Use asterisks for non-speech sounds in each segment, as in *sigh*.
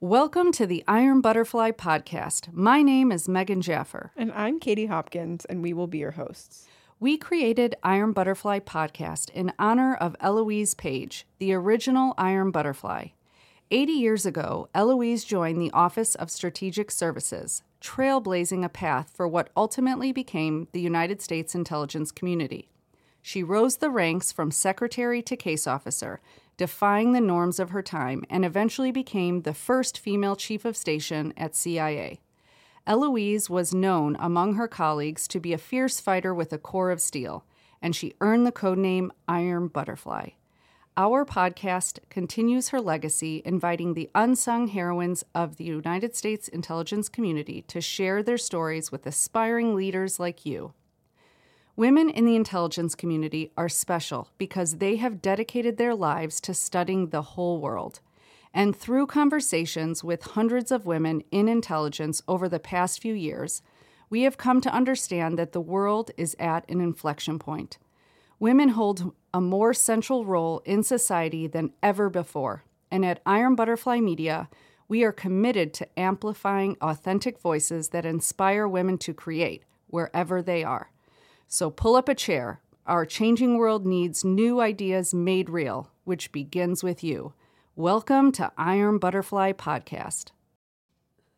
Welcome to the Iron Butterfly Podcast. My name is Megan Jaffer. And I'm Cadie Hopkins, and we will be your hosts. We created Iron Butterfly Podcast in honor of Eloise Page, the original Iron Butterfly. 80 years ago, Eloise joined the Office of Strategic Services, trailblazing a path for what ultimately became the United States intelligence community. She rose the ranks from secretary to case officer, defying the norms of her time, and eventually became the first female chief of station at CIA. Eloise was known among her colleagues to be a fierce fighter with a core of steel, and she earned the codename Iron Butterfly. Our podcast continues her legacy, inviting the unsung heroines of the United States intelligence community to share their stories with aspiring leaders like you. Women in the intelligence community are special because they have dedicated their lives to studying the whole world. And through conversations with hundreds of women in intelligence over the past few years, we have come to understand that the world is at an inflection point. Women hold a more central role in society than ever before. And at Iron Butterfly Media, we are committed to amplifying authentic voices that inspire women to create wherever they are. So pull up a chair. Our changing world needs new ideas made real, which begins with you. Welcome to Iron Butterfly Podcast.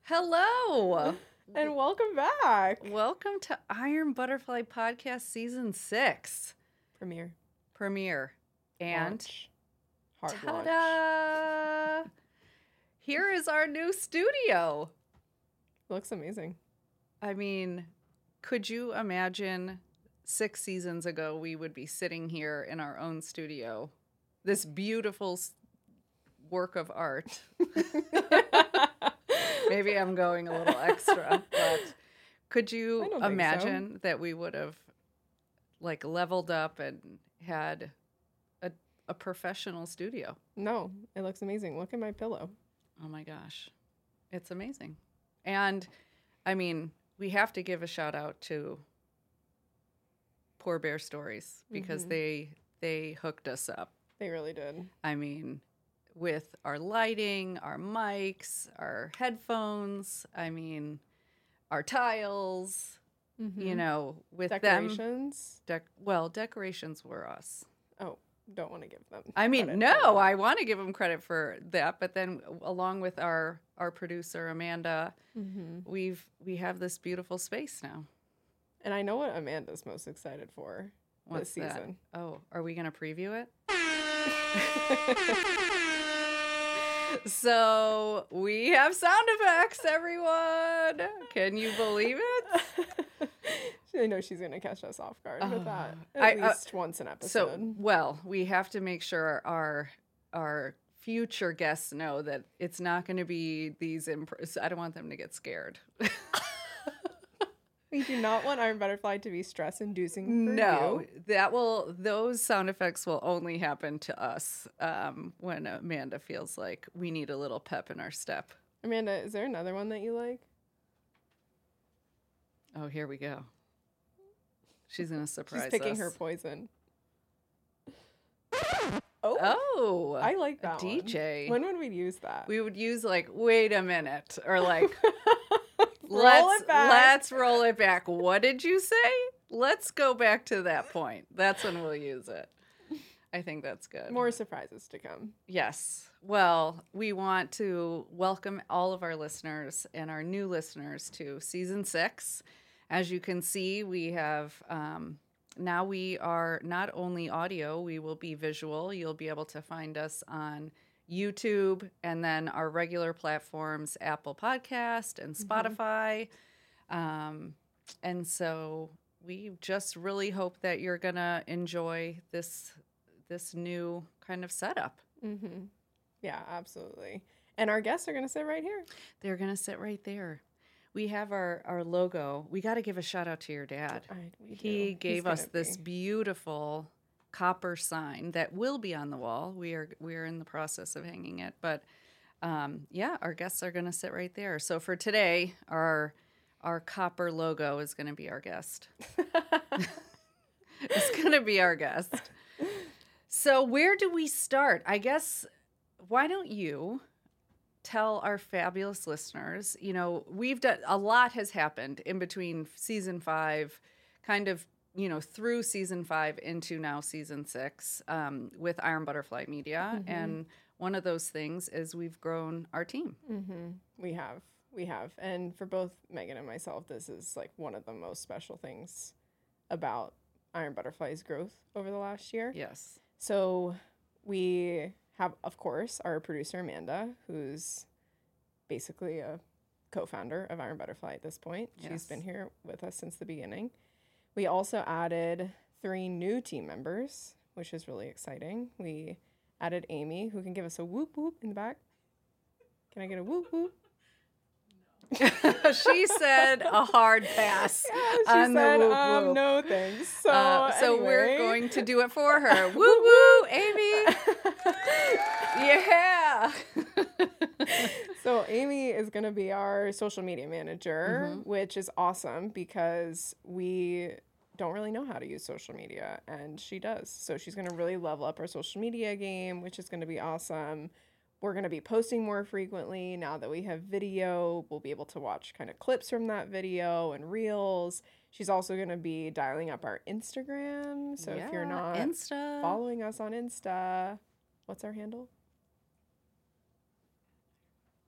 Hello. And welcome back. Welcome to Iron Butterfly Podcast Season 6 Premiere. premiere. And Launch. Hard launch. ta-da! Here is our new studio. Looks amazing. I mean, could you imagine six seasons ago we would be sitting here in our own studio? This beautiful work of art. *laughs* Maybe I'm going a little extra, but could you don't so. imagine that we would have like leveled up and had a, a professional studio? No, it looks amazing. Look at my pillow. Oh my gosh. It's amazing. And I mean, we have to give a shout out to Poor Bear Stories because Mhm. they they hooked us up. They really did. I mean, with our lighting, our mics, our headphones, I mean, our tiles, you Mhm. know, with them Decorations. dec- well, decorations were us. Oh, don't want to give them. I mean, no. I want to give them credit for that, but then along with our our producer Amanda, Mhm. we've we have this beautiful space now. And I know what Amanda's most excited for What's this that? season. Oh, are we gonna preview it? *laughs* so we have sound effects, everyone. Can you believe it? *laughs* I know she's gonna catch us off guard with that Uh, at I- uh, least once an episode. So well, we have to make sure our our future guests know that it's not going to be these. Imp- I don't want them to get scared. *laughs* *laughs* we do not want Iron Butterfly to be stress-inducing. No, you. that will those sound effects will only happen to us um, when Amanda feels like we need a little pep in our step. Amanda, is there another one that you like? Oh, here we go. She's gonna *laughs* surprise She's picking us. her poison. *laughs* Oh, Oh, I like that one. DJ. When would we use that? we would use like, wait a minute, or like, Roll let's it back. let's roll it back. What did you say? Let's go back to that point. That's when we'll use it. I think that's good. More surprises to come. Yes. Well, we want to welcome all of our listeners and our new listeners to season six. As you can see, we have um, now we are not only audio, we will be visual. You'll be able to find us on YouTube and then our regular platforms, Apple Podcast and Spotify. Um, and so we just really hope that you're gonna enjoy this this new kind of setup. Mm-hmm. Yeah, absolutely. And our guests are going to sit right here. They're gonna sit right there. We have our our logo. We got to give a shout out to your dad. I. He He's gave us this be- beautiful copper sign that will be on the wall. We are we are in the process of hanging it, but um, yeah, our guests are gonna sit right there. So for today, our our copper logo is gonna be our guest. *laughs* it's gonna be our guest. So where do we start? I guess why don't you tell our fabulous listeners, you know, we've done a lot has happened in between season five, kind of, you know, through season five into now season six um, with Iron Butterfly Media. And one of those things is we've grown our team. Mm-hmm. We have. We have. And for both Megan and myself, this is like one of the most special things about Iron Butterfly's growth over the last year. Yes. So we have, of course, our producer Amanda, who's basically a co-founder of Iron Butterfly at this point. She's been here with us since the beginning. We also added three new team members, which is really exciting. We added Amy, who can give us a whoop whoop in the back. Can I get a whoop whoop? *laughs* she said a hard pass. *laughs* Yeah, she on the said, whoop um, whoop. no thanks. So, Uh, so we're going to do it for her. *laughs* woo woo, Amy. Yeah. *laughs* so Amy is going to be our social media manager, Mm-hmm. which is awesome because we don't really know how to use social media and she does. So she's going to really level up our social media game, which is going to be awesome. We're going to be posting more frequently now that we have video. We'll be able to watch kind of clips from that video and reels. She's also going to be dialing up our Instagram. So if you're not Insta. following us on Insta, what's our handle?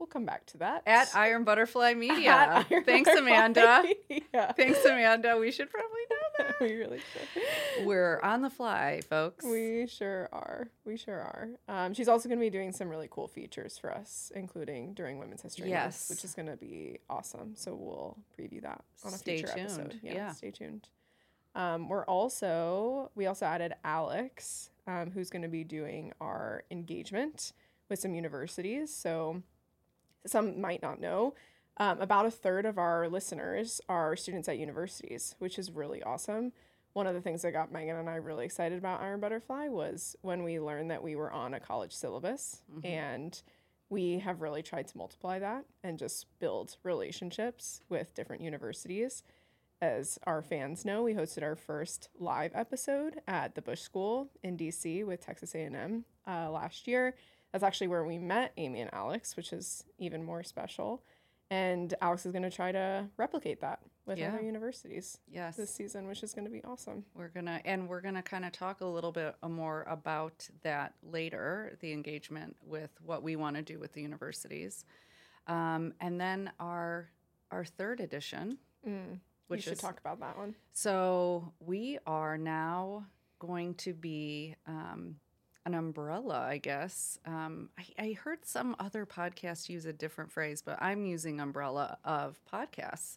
We'll come back to that. at Iron Butterfly Media. Iron *laughs* Thanks, Butterfly Amanda. Media. *laughs* Thanks, Amanda. We should probably know *laughs* that. we really should. We're on the fly, folks. We sure are. We sure are. Um, she's also going to be doing some really cool features for us, including during Women's History Month, Yes. which is going to be awesome. So we'll preview that on a Stay future episode. tuned. Yeah, Yeah. stay tuned. Um, we're also we also added Alex, um, who's going to be doing our engagement with some universities. So some might not know. Um, about a third of our listeners are students at universities, which is really awesome. One of the things that got Megan and I really excited about Iron Butterfly was when we learned that we were on a college syllabus. And we have really tried to multiply that and just build relationships with different universities. As our fans know, we hosted our first live episode at the Bush School in DC with Texas A&M uh, last year. That's actually where we met Amy and Alex, which is even more special. And Alex is going to try to replicate that with Yeah. other universities yes. this season, which is going to be awesome. We're gonna and we're gonna kind of talk a little bit more about that later, the engagement with what we want to do with the universities, um, and then our our third edition, Mm. which we should is talk about that one. so we are now going to be um, an umbrella, I guess. Um, I, I heard some other podcasts use a different phrase, but I'm using umbrella of podcasts.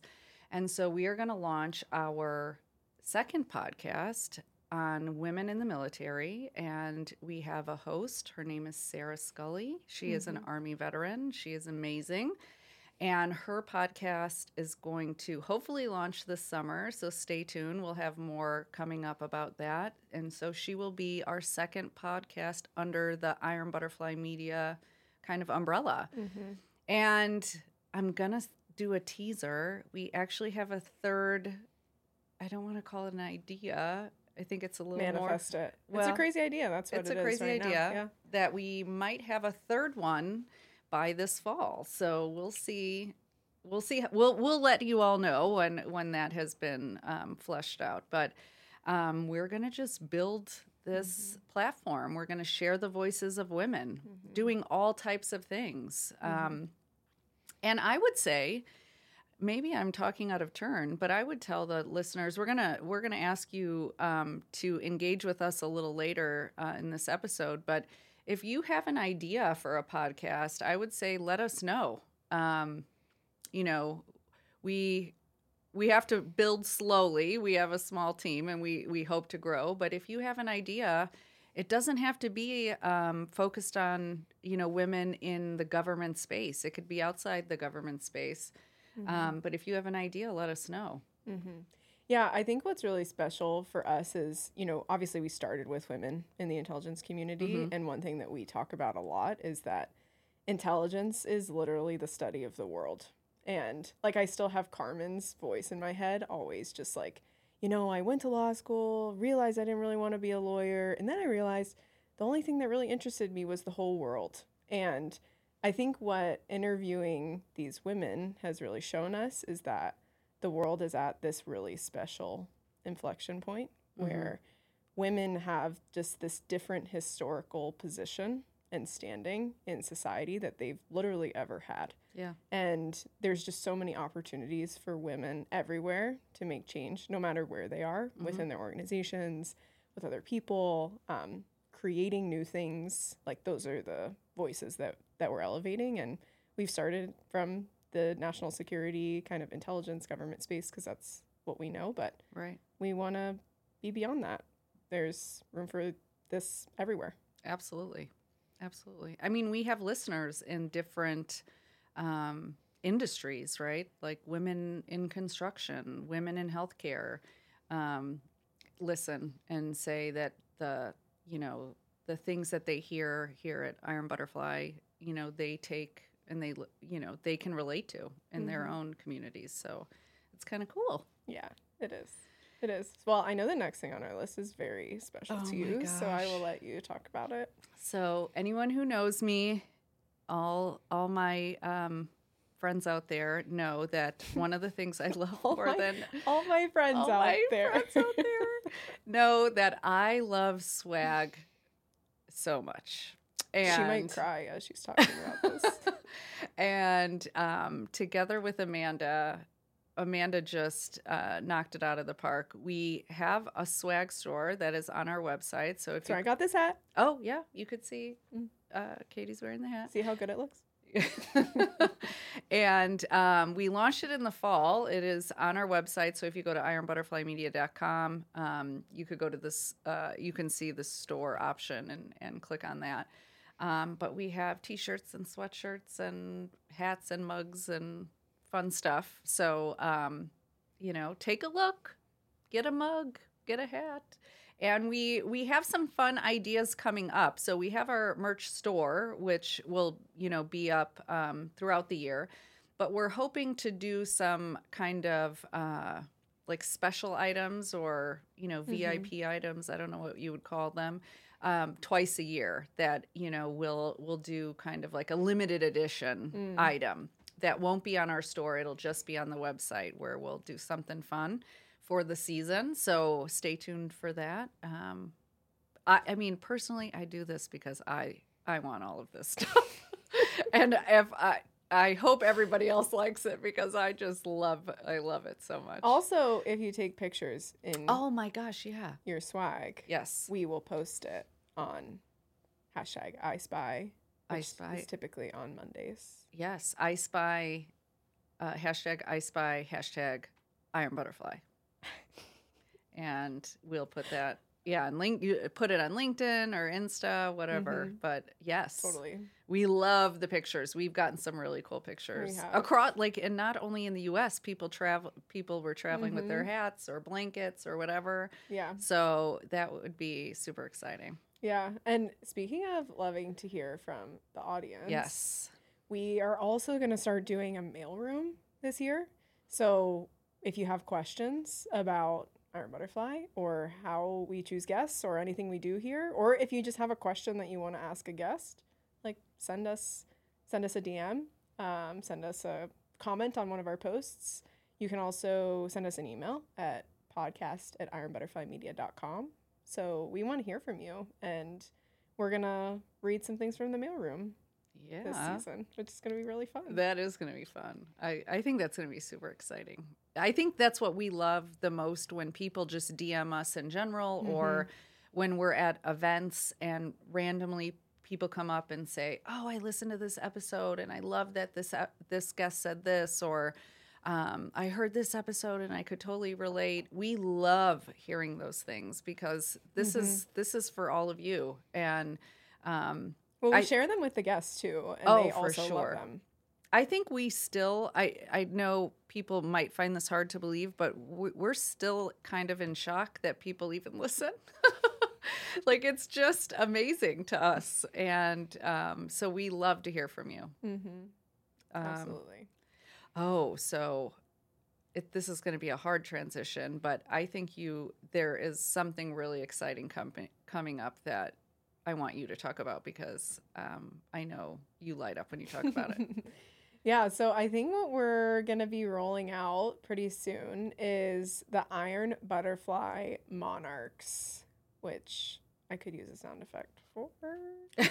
And so we are going to launch our second podcast on women in the military. And we have a host. Her name is Sarah Scully. She is an Army veteran. She is amazing. And her podcast is going to hopefully launch this summer. So stay tuned. We'll have more coming up about that. And so she will be our second podcast under the Iron Butterfly Media kind of umbrella. Mm-hmm. And I'm going to do a teaser. We actually have a third, I don't want to call it an idea. I think it's a little more Manifest it. it's a crazy idea. That's what it's it a crazy right idea Yeah. that we might have a third one by this fall. So we'll see. We'll see. We'll we'll let you all know when when that has been um, fleshed out. But um, we're gonna just build this platform. We're gonna share the voices of women doing all types of things. Um, and I would say maybe I'm talking out of turn, but I would tell the listeners we're gonna we're gonna ask you um, to engage with us a little later uh, in this episode. But if you have an idea for a podcast, I would say let us know. Um, you know, we we have to build slowly. We have a small team, and we we hope to grow. But if you have an idea. It doesn't have to be um, focused on, you know, women in the government space. It could be outside the government space. Um, but if you have an idea, let us know. Yeah, I think what's really special for us is, you know, obviously we started with women in the intelligence community. Mm-hmm. And one thing that we talk about a lot is that intelligence is literally the study of the world. And like, I still have Carmen's voice in my head, always just like, you know, I went to law school, realized I didn't really want to be a lawyer. And then I realized the only thing that really interested me was the whole world. And I think what interviewing these women has really shown us is that the world is at this really special inflection point Mm-hmm. where women have just this different historical position and standing in society that they've literally ever had. Yeah. And there's just so many opportunities for women everywhere to make change, no matter where they are within their organizations, with other people, um, creating new things. Like those are the voices that that we're elevating, and we've started from the national security kind of intelligence government space because that's what we know. But Right. we want to be beyond that. There's room for this everywhere. Absolutely. Absolutely. I mean, we have listeners in different um, industries, right? Like women in construction, women in healthcare. Um, listen and say that the, you know, the things that they hear here at Iron Butterfly, you know, they take and they, you know, they can relate to in their own communities. So it's kind of cool. Yeah, it is. It is. Well, I know the next thing on our list is very special Oh to you, so I will let you talk about it. So anyone who knows me, all all my um, friends out there know that one of the things I *laughs* love more my, than all my friends all out my there. friends out there *laughs* know that I love swag so much. And she might cry as she's talking about this. *laughs* and um, together with Amanda, Amanda just uh, knocked it out of the park. We have a swag store that is on our website. So if so you I got this hat. Oh yeah, you could see Mm. uh, Cadie's wearing the hat. See how good it looks? *laughs* and um, we launched it in the fall. It is on our website. So if you go to ironbutterflymedia.com, um, you could go to this. Uh, you can see the store option and and click on that. Um, but we have T-shirts and sweatshirts and hats and mugs and fun stuff. So um, you know, take a look, get a mug, get a hat. And we we have some fun ideas coming up. So we have our merch store, which will you know be up um, throughout the year, but we're hoping to do some kind of uh, like special items or you know VIP items. I don't know what you would call them. Um, twice a year that you know we'll we'll do kind of like a limited edition item that won't be on our store. It'll just be on the website where we'll do something fun for the season. So stay tuned for that. Um, I, I mean, personally, I do this because I I want all of this *laughs* stuff, and if I I hope everybody else likes it because I just love I love it so much. Also, if you take pictures in oh my gosh, yeah, your swag, yes, we will post it on hashtag I Spy. I Spy. is typically on Mondays. yes. I spy, uh, hashtag I spy hashtag Iron Butterfly, *laughs* and we'll put that. Yeah, and link you put it on LinkedIn or Insta, whatever. But yes, Totally. We love the pictures. We've gotten some really cool pictures have. across, like, and not only in the U.S. People travel. People were traveling with their hats or blankets or whatever. Yeah. So that would be super exciting. Yeah. And speaking of loving to hear from the audience, Yes. we are also going to start doing a mailroom this year. So if you have questions about Iron Butterfly or how we choose guests or anything we do here, or if you just have a question that you want to ask a guest, like send us send us a DM, um, send us a comment on one of our posts. You can also send us an email at podcast at ironbutterflymedia.com. So we want to hear from you and we're gonna read some things from the mailroom Yeah, this season, which is going to be really fun. That is going to be fun. I, I think that's going to be super exciting. I think that's what we love the most when people just DM us in general or mm-hmm. when we're at events and randomly people come up and say, "Oh, I listened to this episode and I love that this ep- this guest said this," or um, "I heard this episode and I could totally relate." We love hearing those things because this is this is for all of you and. Um, well, we I- share them with the guests too, and Oh, they for also sure. love them. I think we still, I, I know people might find this hard to believe, but we- we're still kind of in shock that people even *laughs* listen. *laughs* like it's just amazing to us. And um, so we love to hear from you. Mm-hmm. Um, Absolutely. Oh, so it, this is going to be a hard transition, but I think you, there is something really exciting com- coming up that I want you to talk about because um, I know you light up when you talk about it. *laughs* yeah, so I think what we're going to be rolling out pretty soon is the Iron Butterfly Monarchs, which I could use a sound effect for. *laughs*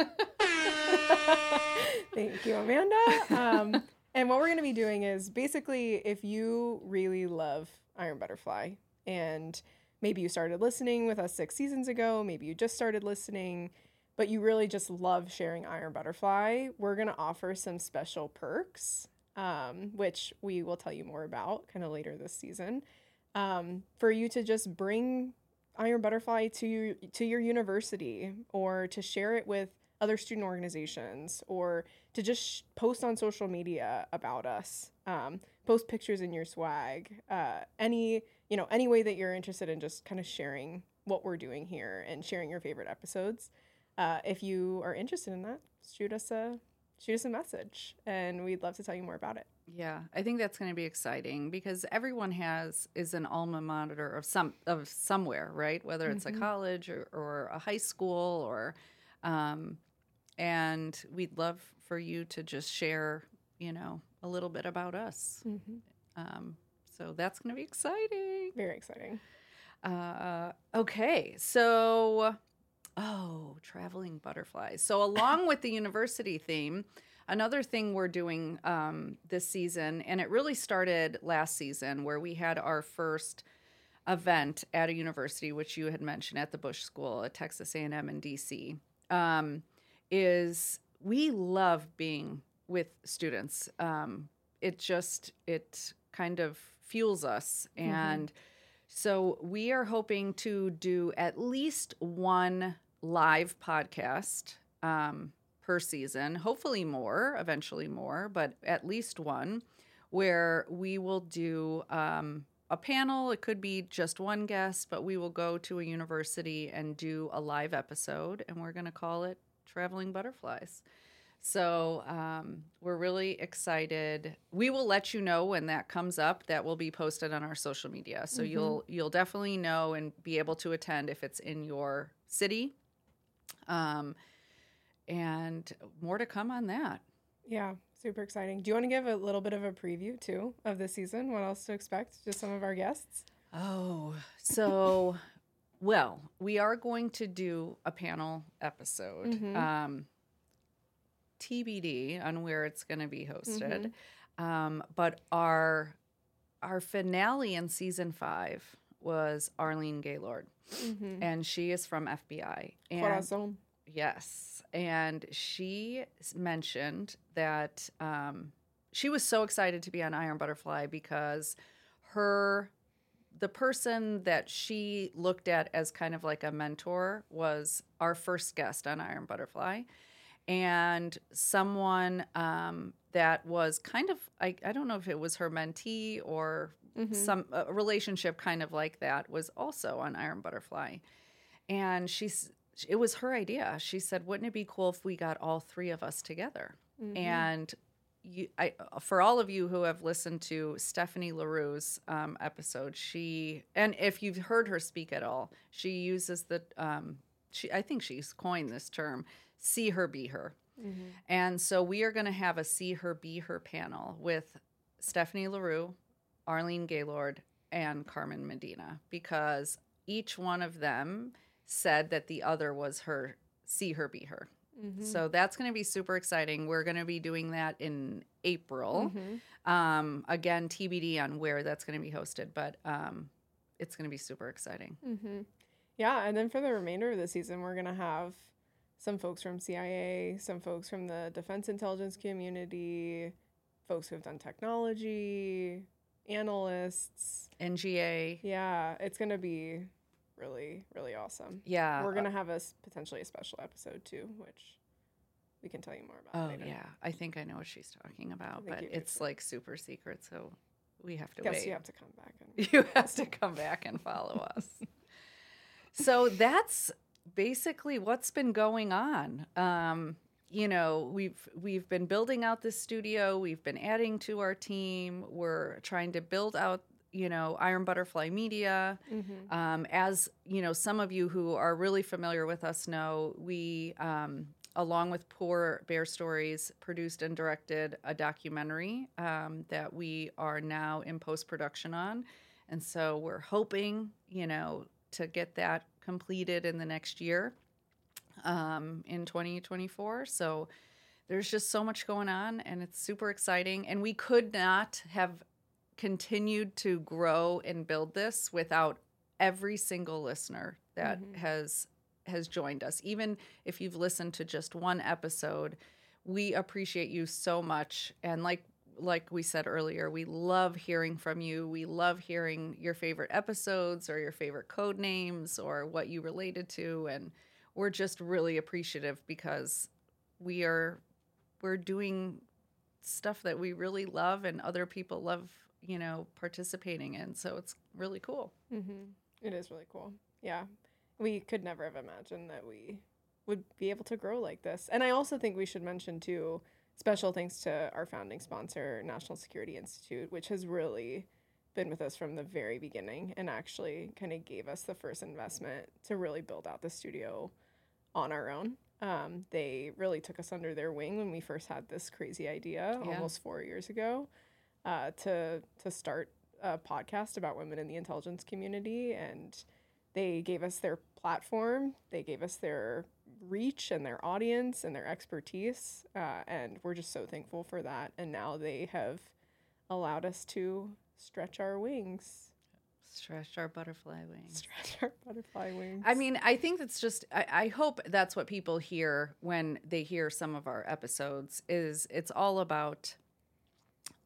*laughs* Thank you, Amanda. Um, and what we're going to be doing is basically if you really love Iron Butterfly and maybe you started listening with us six seasons ago, maybe you just started listening, but you really just love sharing Iron Butterfly, we're going to offer some special perks, um, which we will tell you more about kind of later this season, um, for you to just bring Iron Butterfly to your, to your university or to share it with other student organizations or to just sh- post on social media about us um, post pictures in your swag uh, any you know any way that you're interested in just kind of sharing what we're doing here and sharing your favorite episodes uh, if you are interested in that shoot us a shoot us a message and we'd love to tell you more about it yeah i think that's going to be exciting because everyone has is an alma mater of some of somewhere right whether it's mm-hmm. a college or, or, a high school or um, and we'd love for you to just share, you know, a little bit about us. Mm-hmm. Um, so that's going to be exciting. Very exciting. Uh, okay, so oh, traveling butterflies. So along with the university theme, another thing we're doing um, this season, and it really started last season, where we had our first event at a university, which you had mentioned at the Bush School at Texas A&M in DC. Um, is we love being with students. Um, it just it kind of fuels us, mm-hmm. and so we are hoping to do at least one live podcast um, per season. Hopefully more, eventually more, but at least one where we will do. Um, a panel. It could be just one guest, but we will go to a university and do a live episode, and we're going to call it traveling butterflies. So um, we're really excited. We will let you know when that comes up. That will be posted on our social media, so mm-hmm. you'll you'll definitely know and be able to attend if it's in your city. Um, and more to come on that. Yeah, super exciting. Do you want to give a little bit of a preview too of the season? What else to expect? Just some of our guests. Oh, so well, we are going to do a panel episode. Mm-hmm. Um, TBD on where it's going to be hosted. Mm-hmm. Um, but our our finale in season five was Arlene Gaylord, mm-hmm. and she is from FBI. And Corazon. Yes, and she mentioned that um, she was so excited to be on Iron Butterfly because her the person that she looked at as kind of like a mentor was our first guest on Iron Butterfly, and someone um, that was kind of I, I don't know if it was her mentee or mm-hmm. some a relationship kind of like that was also on Iron Butterfly, and she's it was her idea. She said, "Wouldn't it be cool if we got all three of us together?" Mm-hmm. And you, I, for all of you who have listened to Stephanie LaRue's um, episode, she and if you've heard her speak at all, she uses the um, she I think she's coined this term, "see her, be her," mm-hmm. and so we are going to have a "see her, be her" panel with Stephanie LaRue, Arlene Gaylord, and Carmen Medina because each one of them said that the other was her "see her, be her." Mm-hmm. So that's going to be super exciting. We're going to be doing that in April. Mm-hmm. Um, again, TBD on where that's going to be hosted, but um, it's going to be super exciting. Mm-hmm. Yeah, and then for the remainder of the season, we're going to have some folks from CIA, some folks from the defense intelligence community, folks who have done technology, analysts, NGA. Yeah, it's going to be really really awesome. Yeah, we're gonna have a potentially a special episode too, which we can tell you more about. Oh later. yeah, I think I know what she's talking about, but it's like super secret, so we have to Guess wait. You have to come back. And *laughs* you have to *laughs* come back and follow us. so that's basically what's been going on. Um, you know we've we've been building out this studio we've been adding to our team we're trying to build out you know, Iron Butterfly Media. Mm-hmm. Um, as you know, some of you who are really familiar with us know, we, um, along with Poor Bear Stories, produced and directed a documentary um, that we are now in post production on. And so we're hoping, you know, to get that completed in the next year um, in 2024. So there's just so much going on and it's super exciting. And we could not have continued to grow and build this without every single listener that Mhm. has has joined us. Even if you've listened to just one episode we appreciate you so much. And like like we said earlier we love hearing from you. We love hearing your favorite episodes or your favorite code names or what you related to. And we're just really appreciative because we are we're doing stuff that we really love and other people love you know participating in so it's really cool Mm-hmm. It is really cool. Yeah. We could never have imagined that we would be able to grow like this. And I also think we should mention, too, special thanks to our founding sponsor, National Security Institute, which has really been with us from the very beginning and actually kind of gave us the first investment to really build out the studio on our own. Um, they really took us under their wing when we first had this crazy idea Yeah. almost four years ago uh, to to start a podcast about women in the intelligence community, and they gave us their platform, they gave us their reach and their audience and their expertise, uh, and we're just so thankful for that. And now they have allowed us to stretch our wings, stretch our butterfly wings stretch our butterfly wings. I mean, I think that's just. I, I hope that's what people hear when they hear some of our episodes. Is it's all about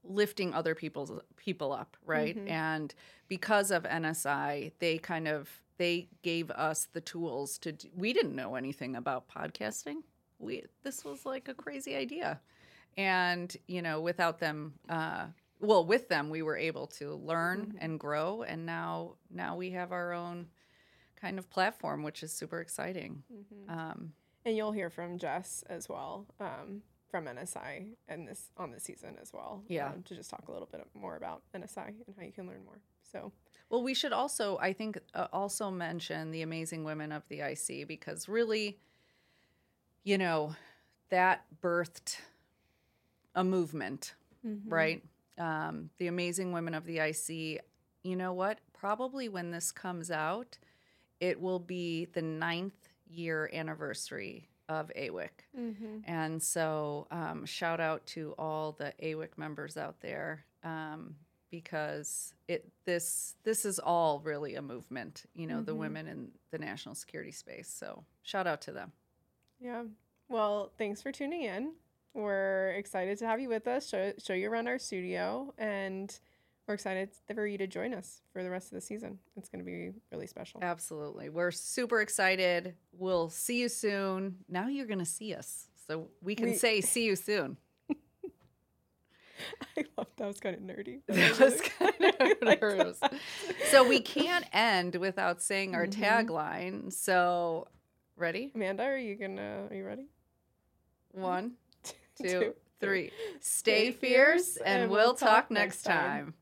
lifting other people's people up, right? Mhm. And because of NSI, they kind of they gave us the tools to. Do, we didn't know anything about podcasting. We this was like a crazy idea, and you know, without them. Uh, well, with them, we were able to learn Mhm. and grow, and now now we have our own kind of platform, which is super exciting. Mhm. Um, and you'll hear from Jess as well. Um, from NSI and this on this season as well. Yeah. um, to just talk a little bit more about NSI and how you can learn more. So well, we should also, I think, uh, also mention the amazing women of the IC because really, you know, that birthed a movement, right? Um, the amazing women of the IC. You know what? Probably when this comes out, it will be the ninth year anniversary of AWIC. Mm-hmm. And so, um, shout out to all the AWIC members out there um, because it this this is all really a movement. You know, the Mhm. women in the national security space. So, shout out to them. Yeah. Well, thanks for tuning in. We're excited to have you with us, show, show you around our studio, and we're excited for you to join us for the rest of the season. It's going to be really special. Absolutely, we're super excited. We'll see you soon. Now you're going to see us, so we can We- say see you soon. *laughs* *laughs* I love that was kind of nerdy. That was kind of *laughs* nervous. So we can't end without saying our Mhm. tagline. So, ready? Amanda, are you gonna? Are you ready? One, two, Two, three. Stay fierce, and we'll talk next time.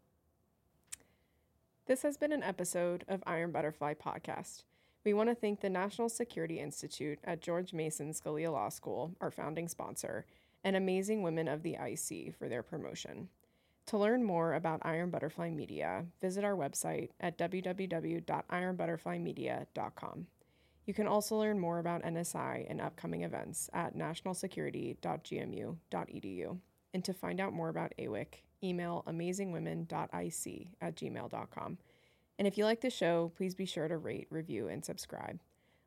This has been an episode of Iron Butterfly Podcast. We want to thank the National Security Institute at George Mason Scalia Law School, our founding sponsor, and Amazing Women of the IC for their promotion. To learn more about Iron Butterfly Media, visit our website at www.ironbutterflymedia.com. You can also learn more about NSI and upcoming events at nationalsecurity.gmu.edu. And to find out more about AWIC, email amazingwomen.ic at gmail.com. And if you like the show, please be sure to rate, review, and subscribe.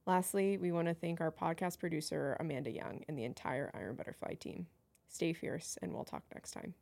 Lastly, we want to thank our podcast producer, Amanda Young, and the entire Iron Butterfly team. Stay fierce, and we'll talk next time.